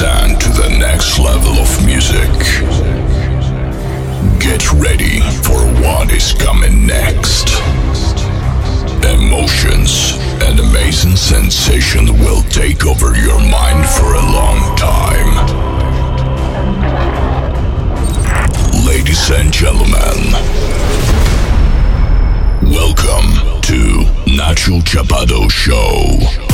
descend to the next level of music. Get ready for what is coming next. Emotions and amazing sensations will take over your mind for a long time. Ladies and gentlemen, welcome to Nacho Chapado Show.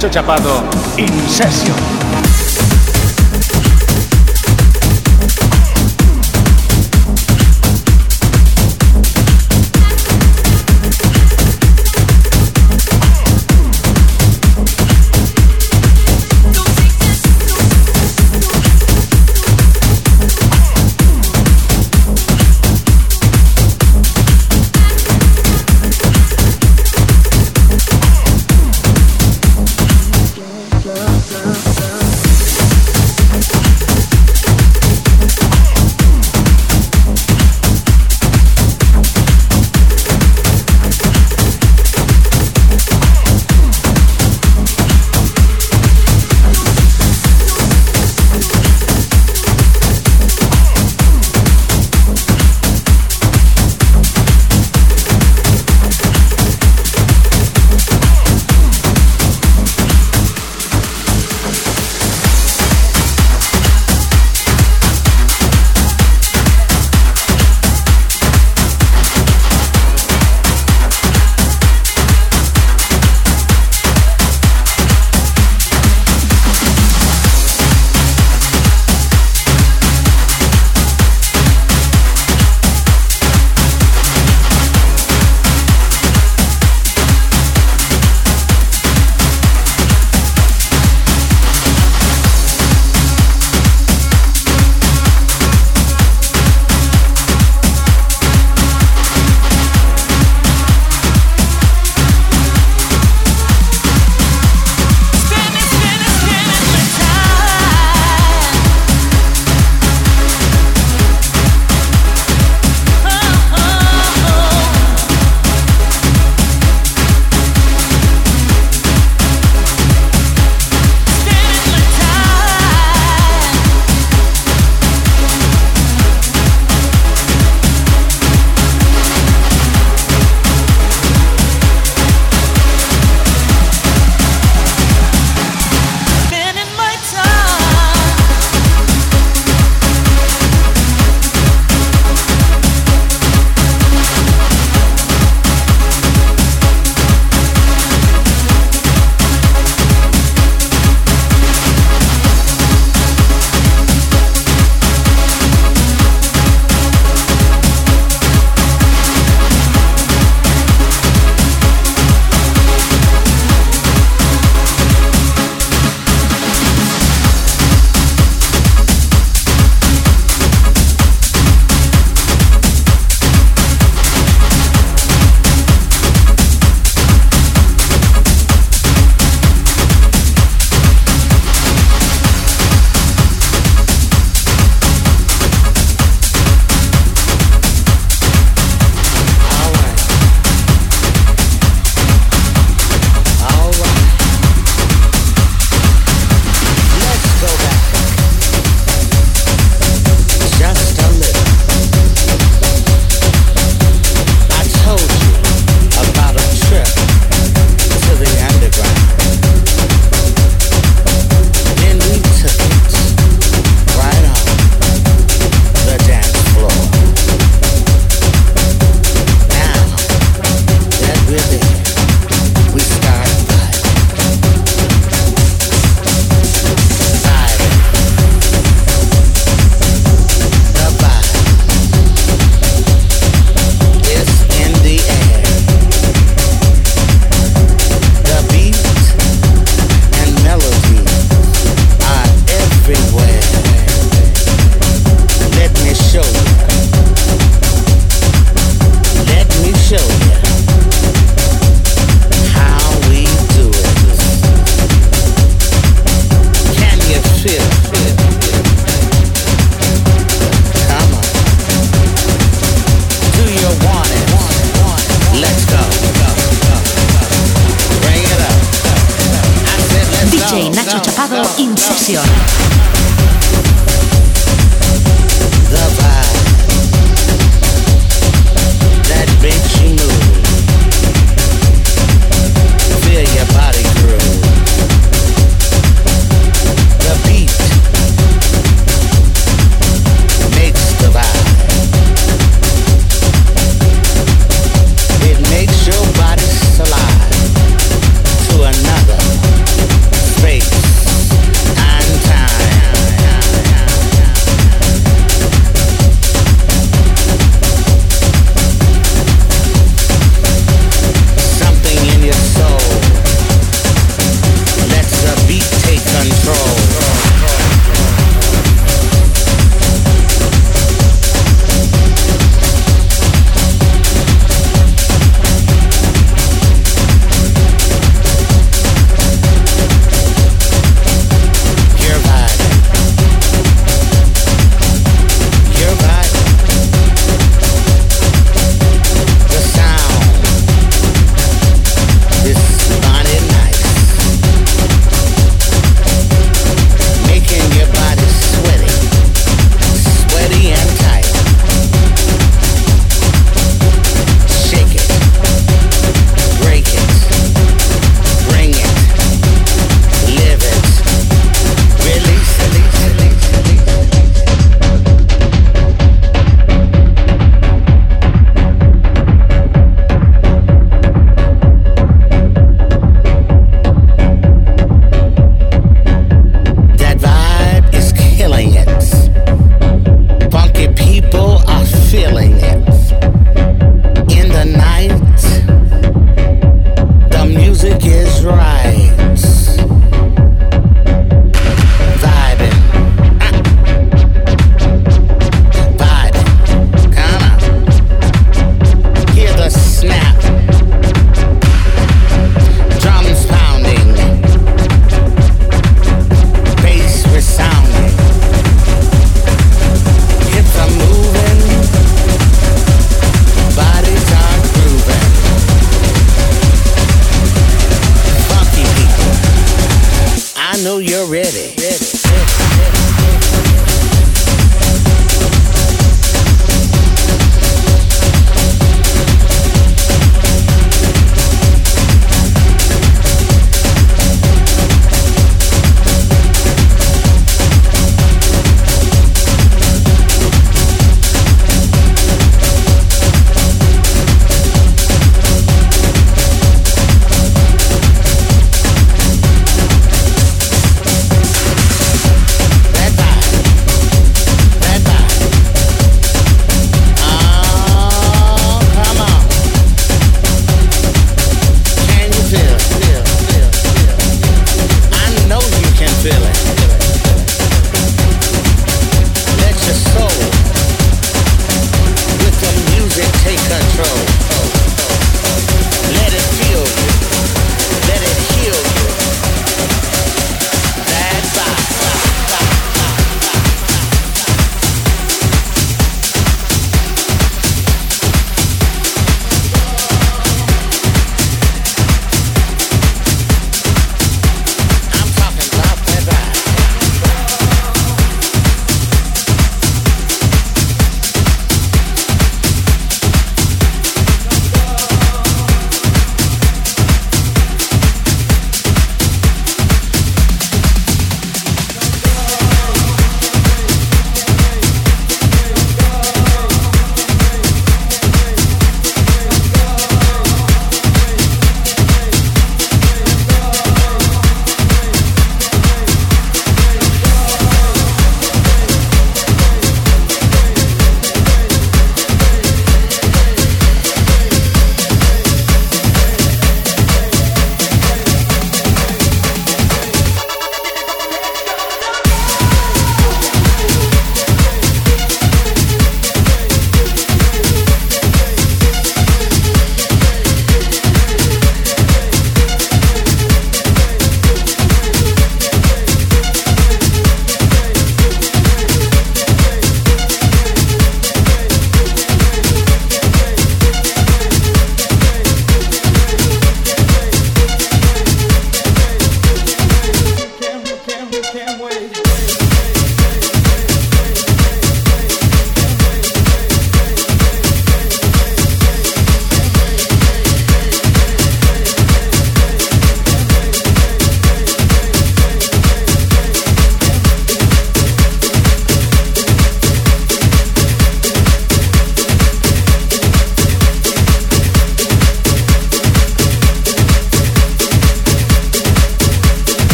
Nacho Chapado, In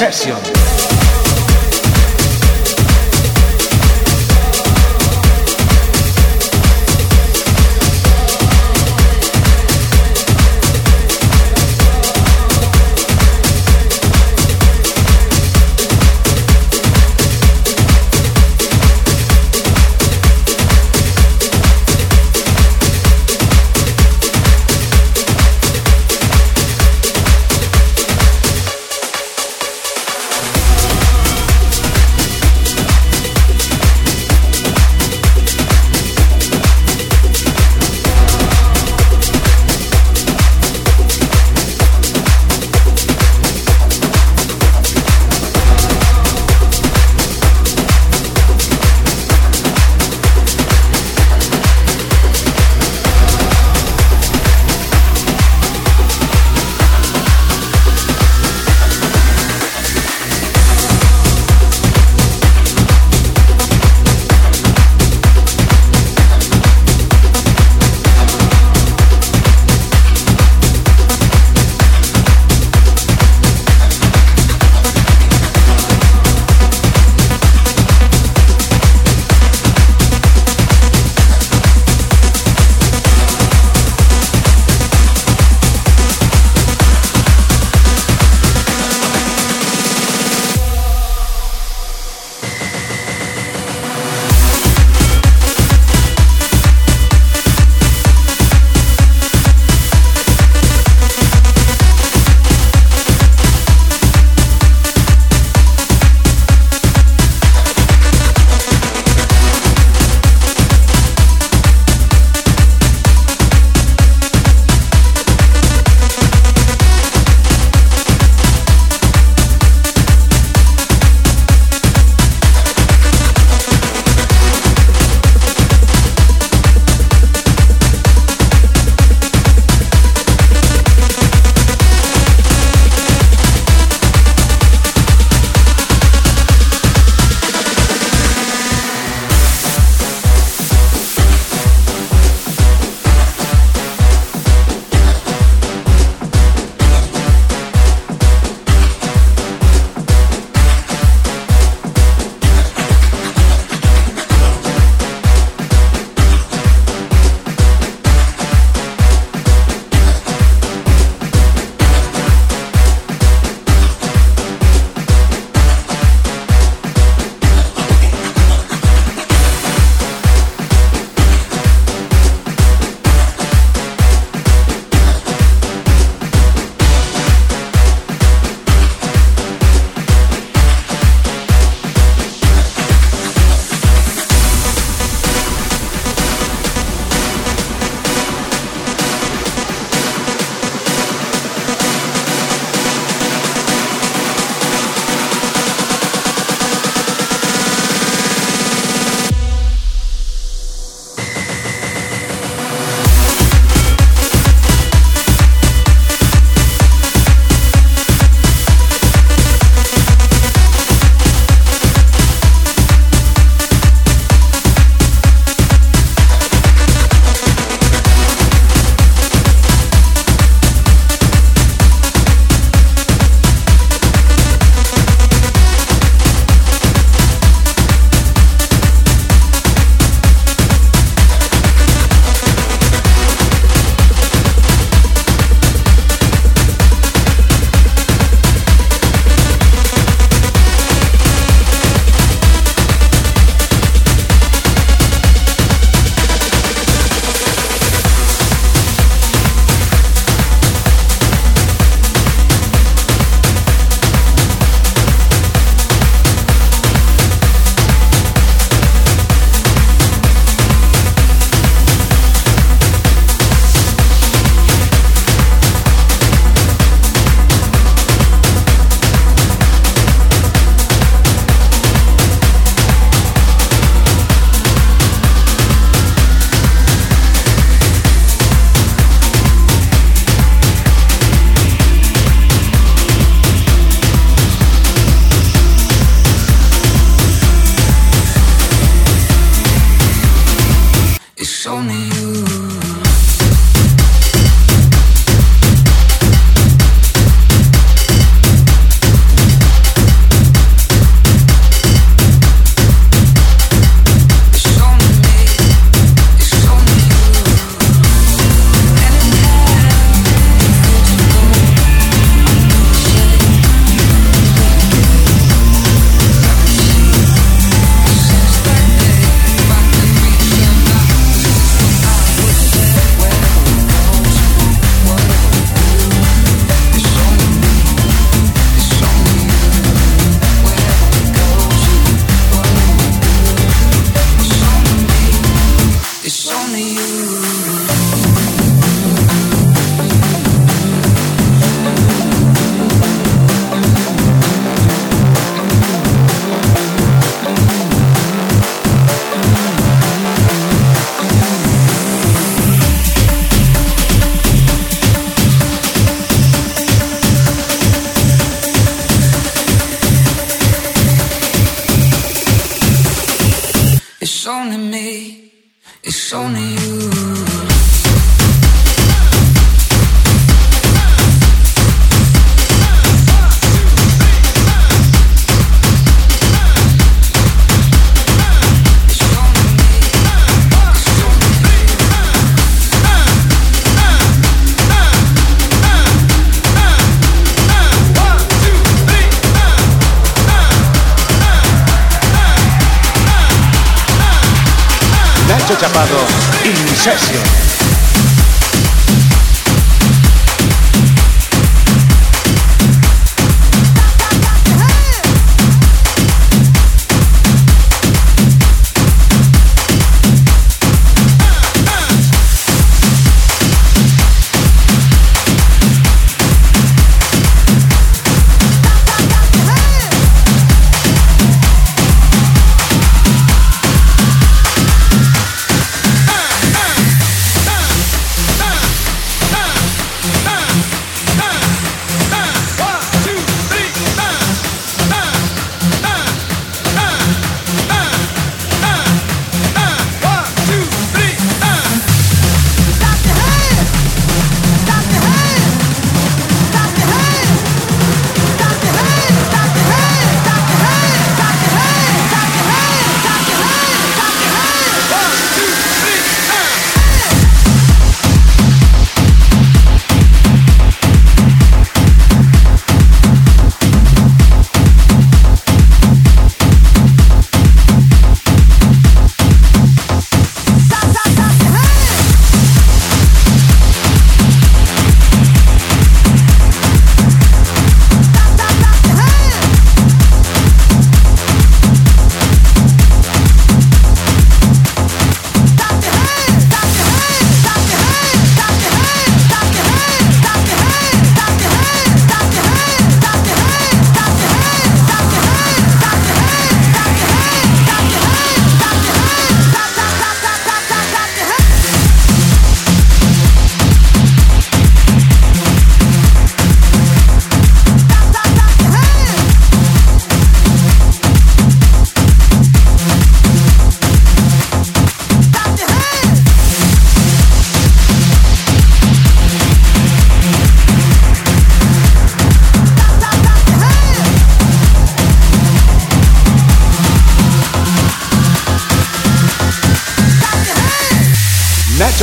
In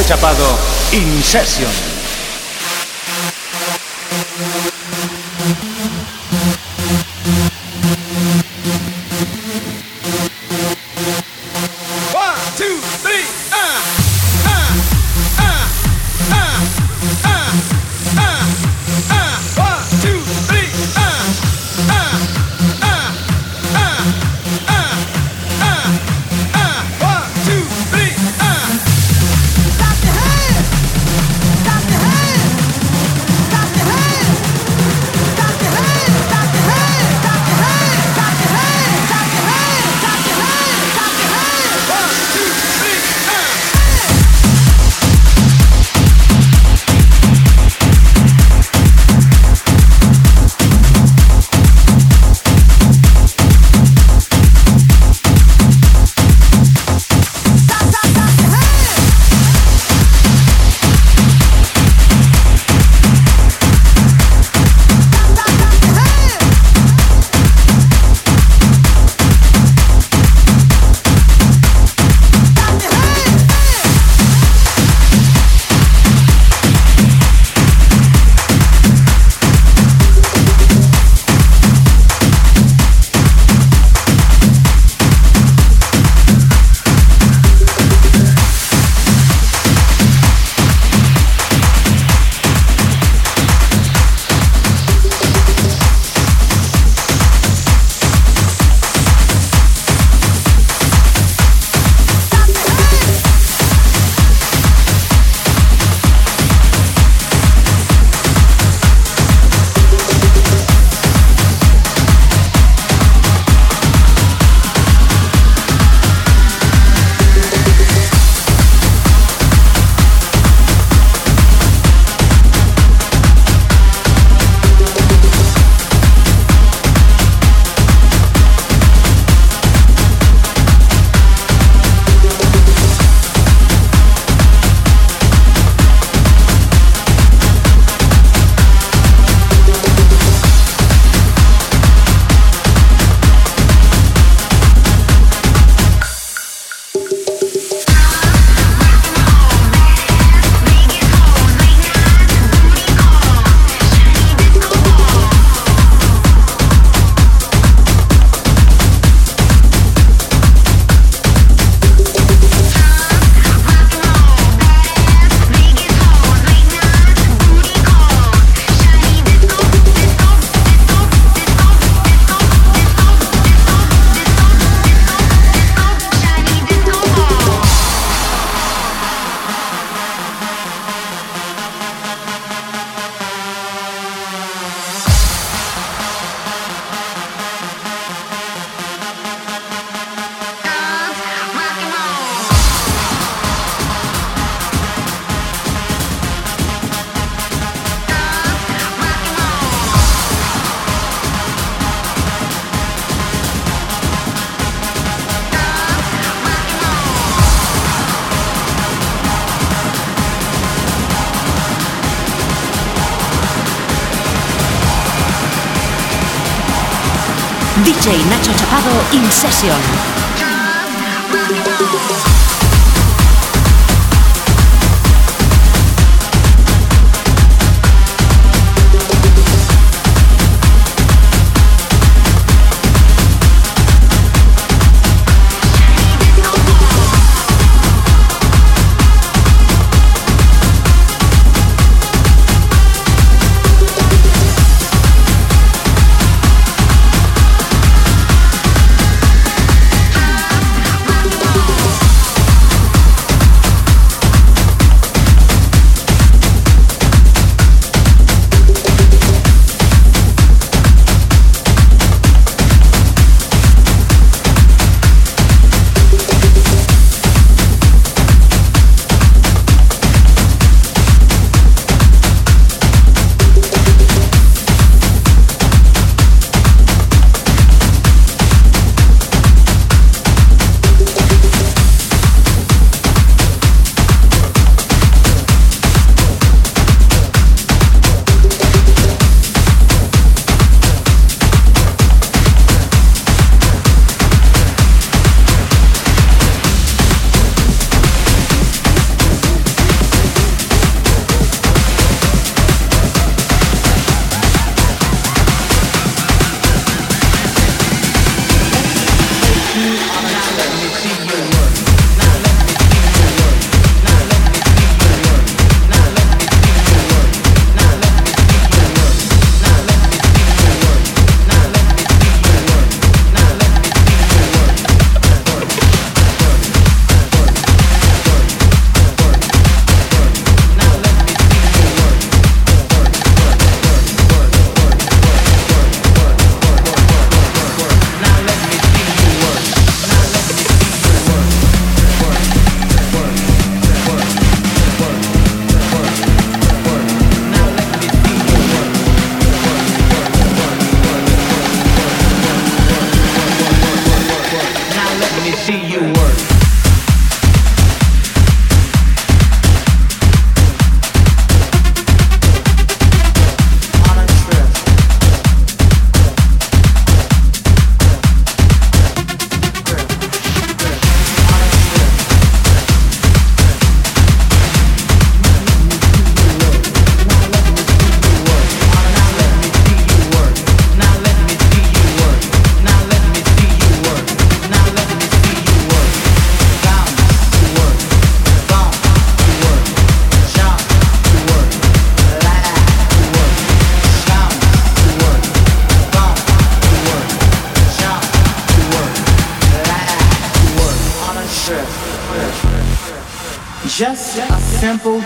Chapado In. In Session.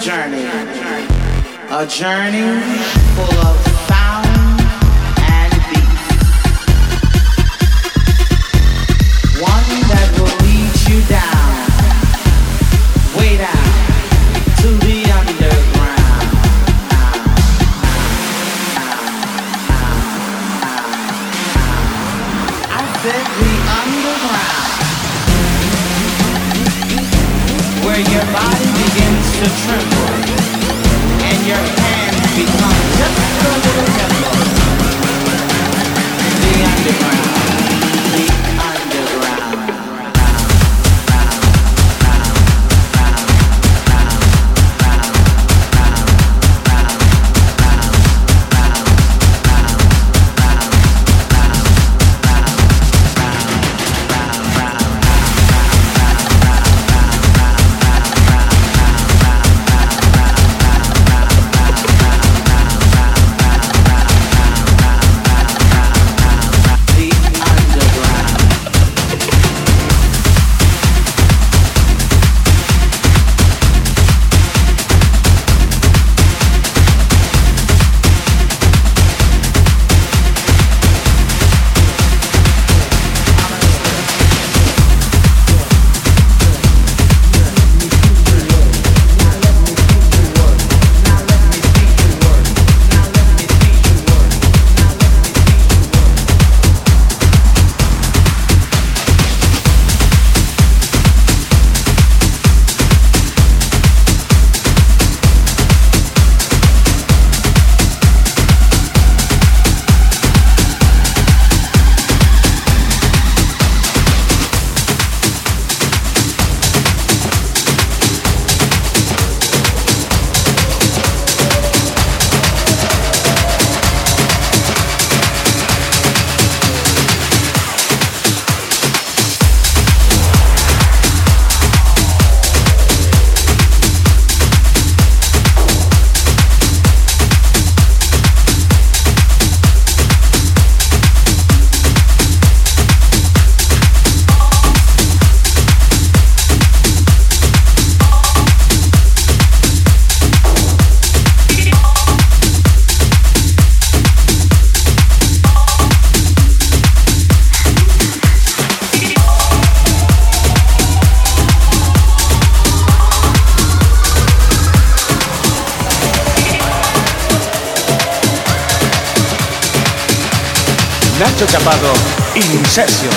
journey. A journey full of Obsession.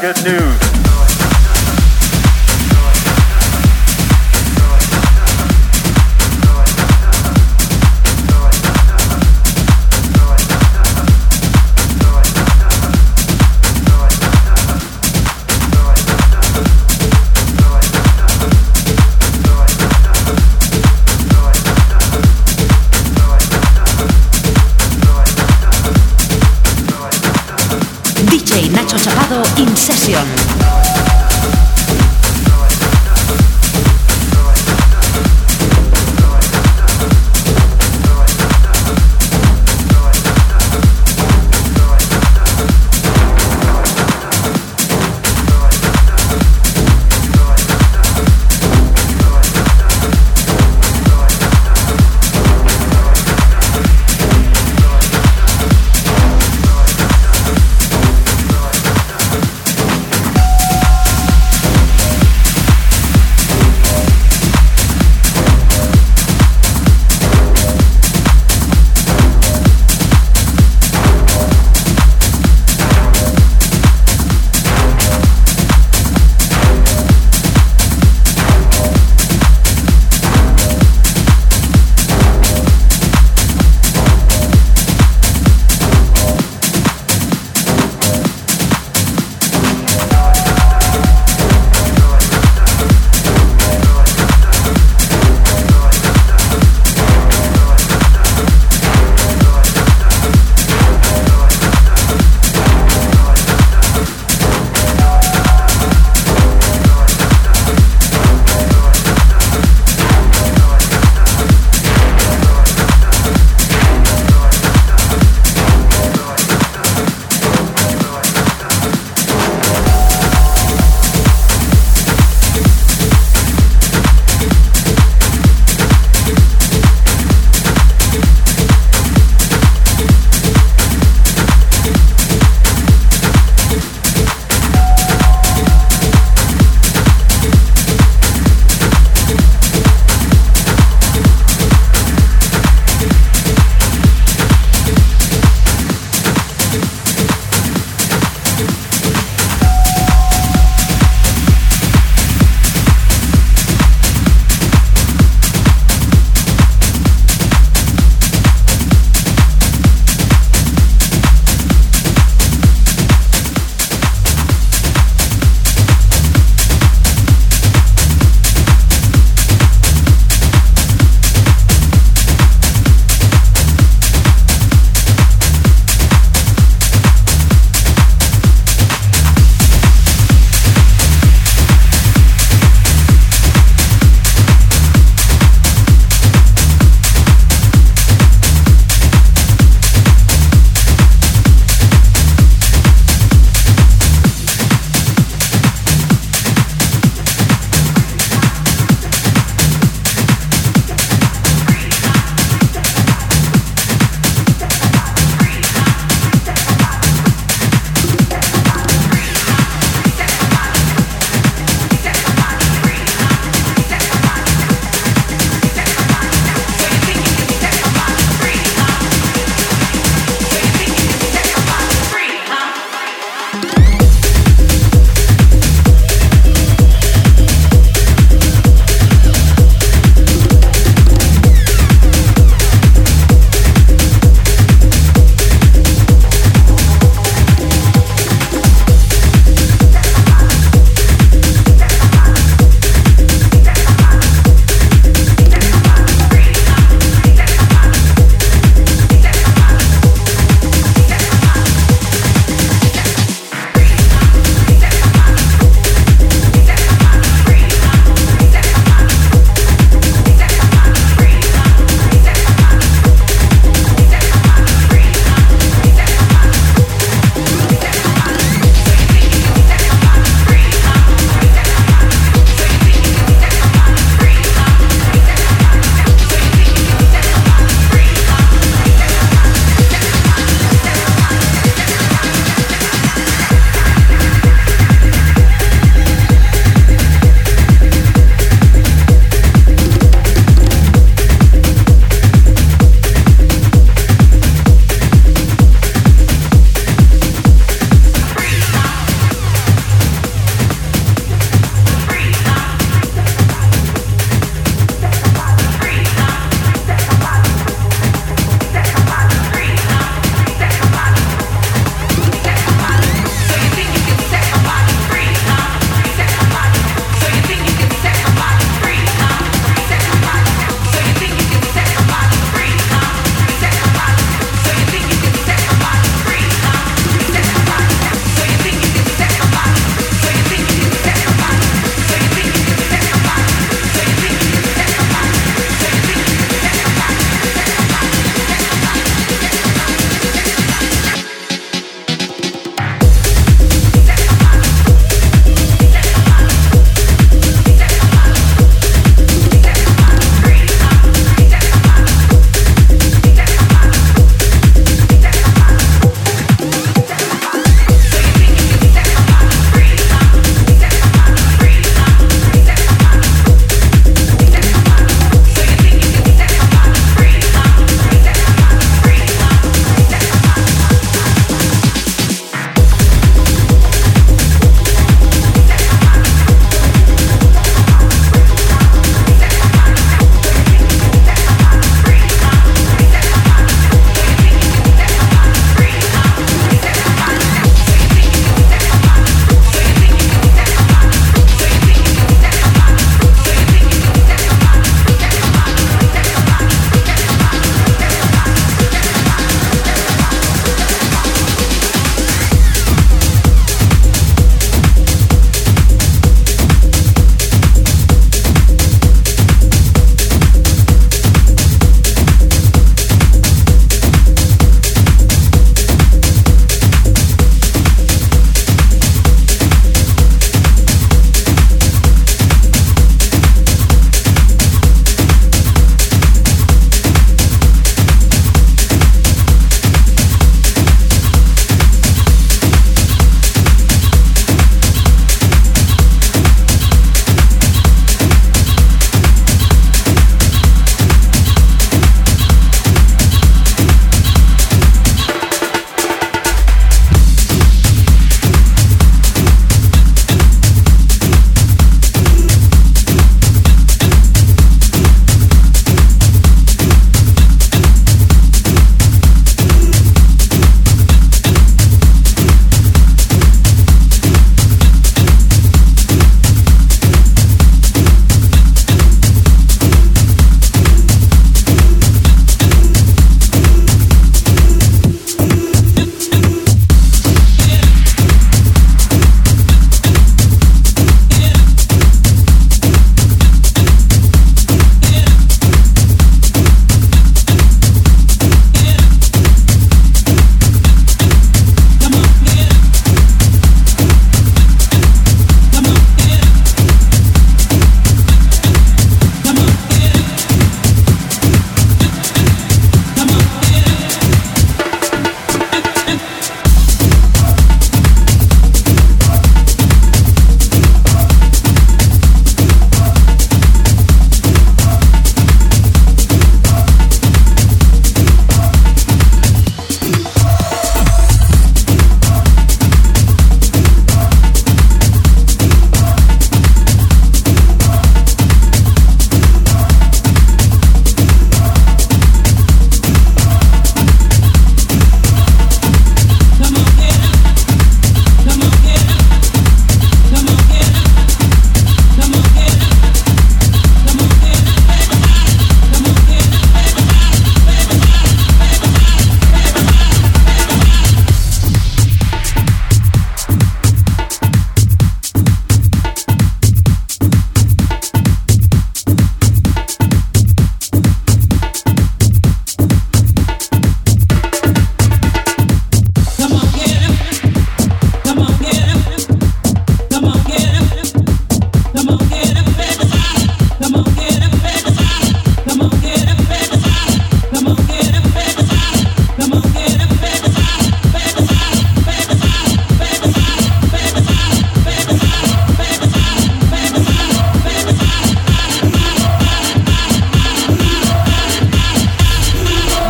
Good news.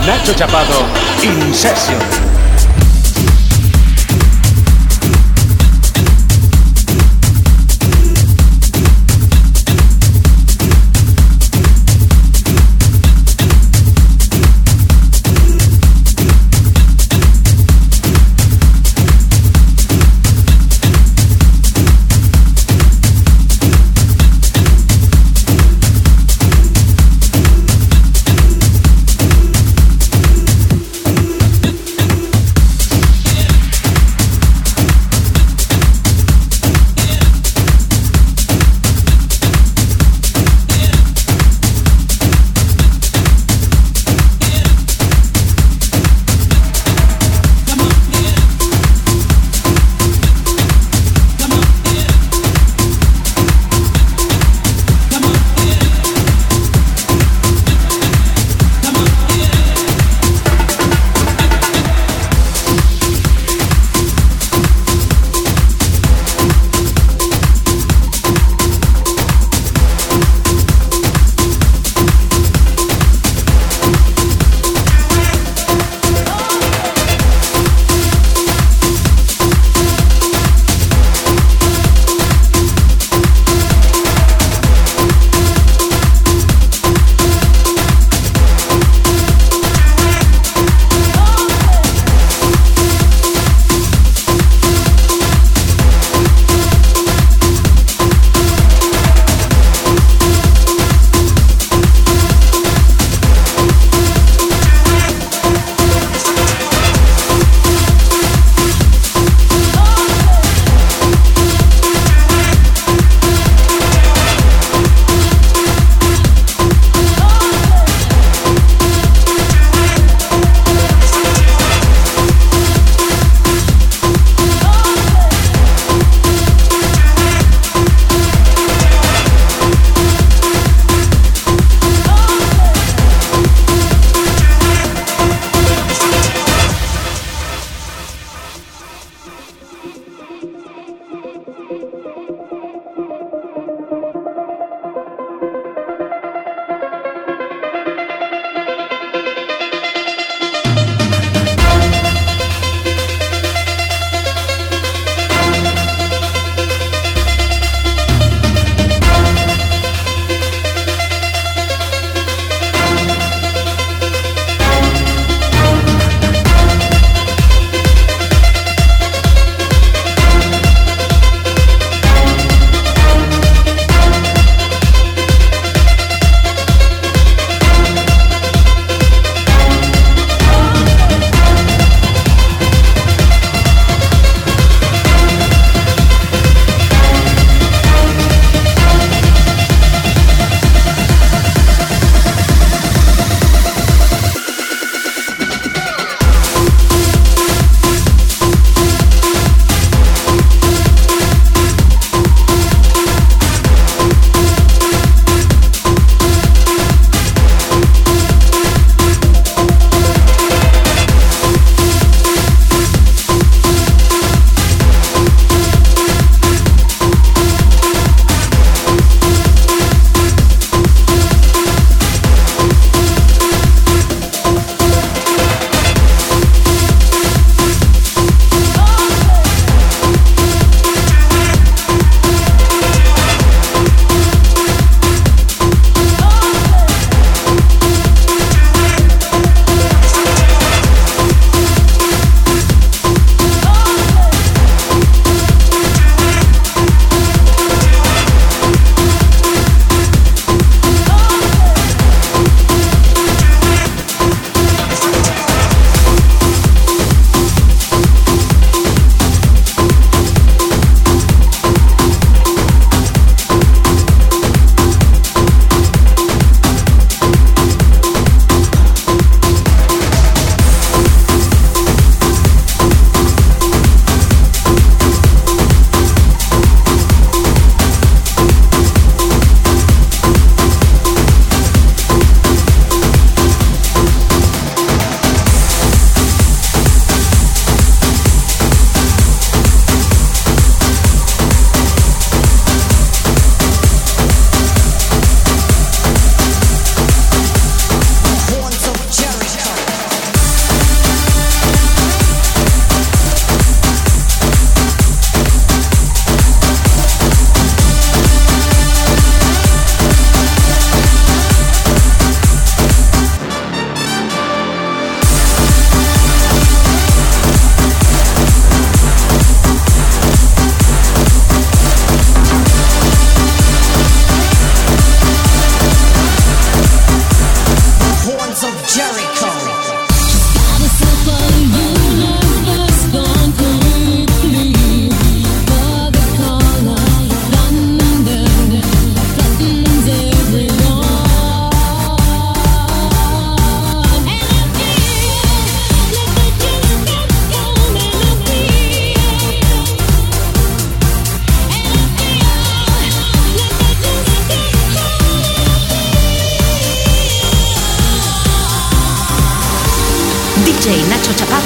Nacho Chapado, In Session.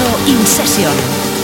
Nacho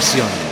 Session.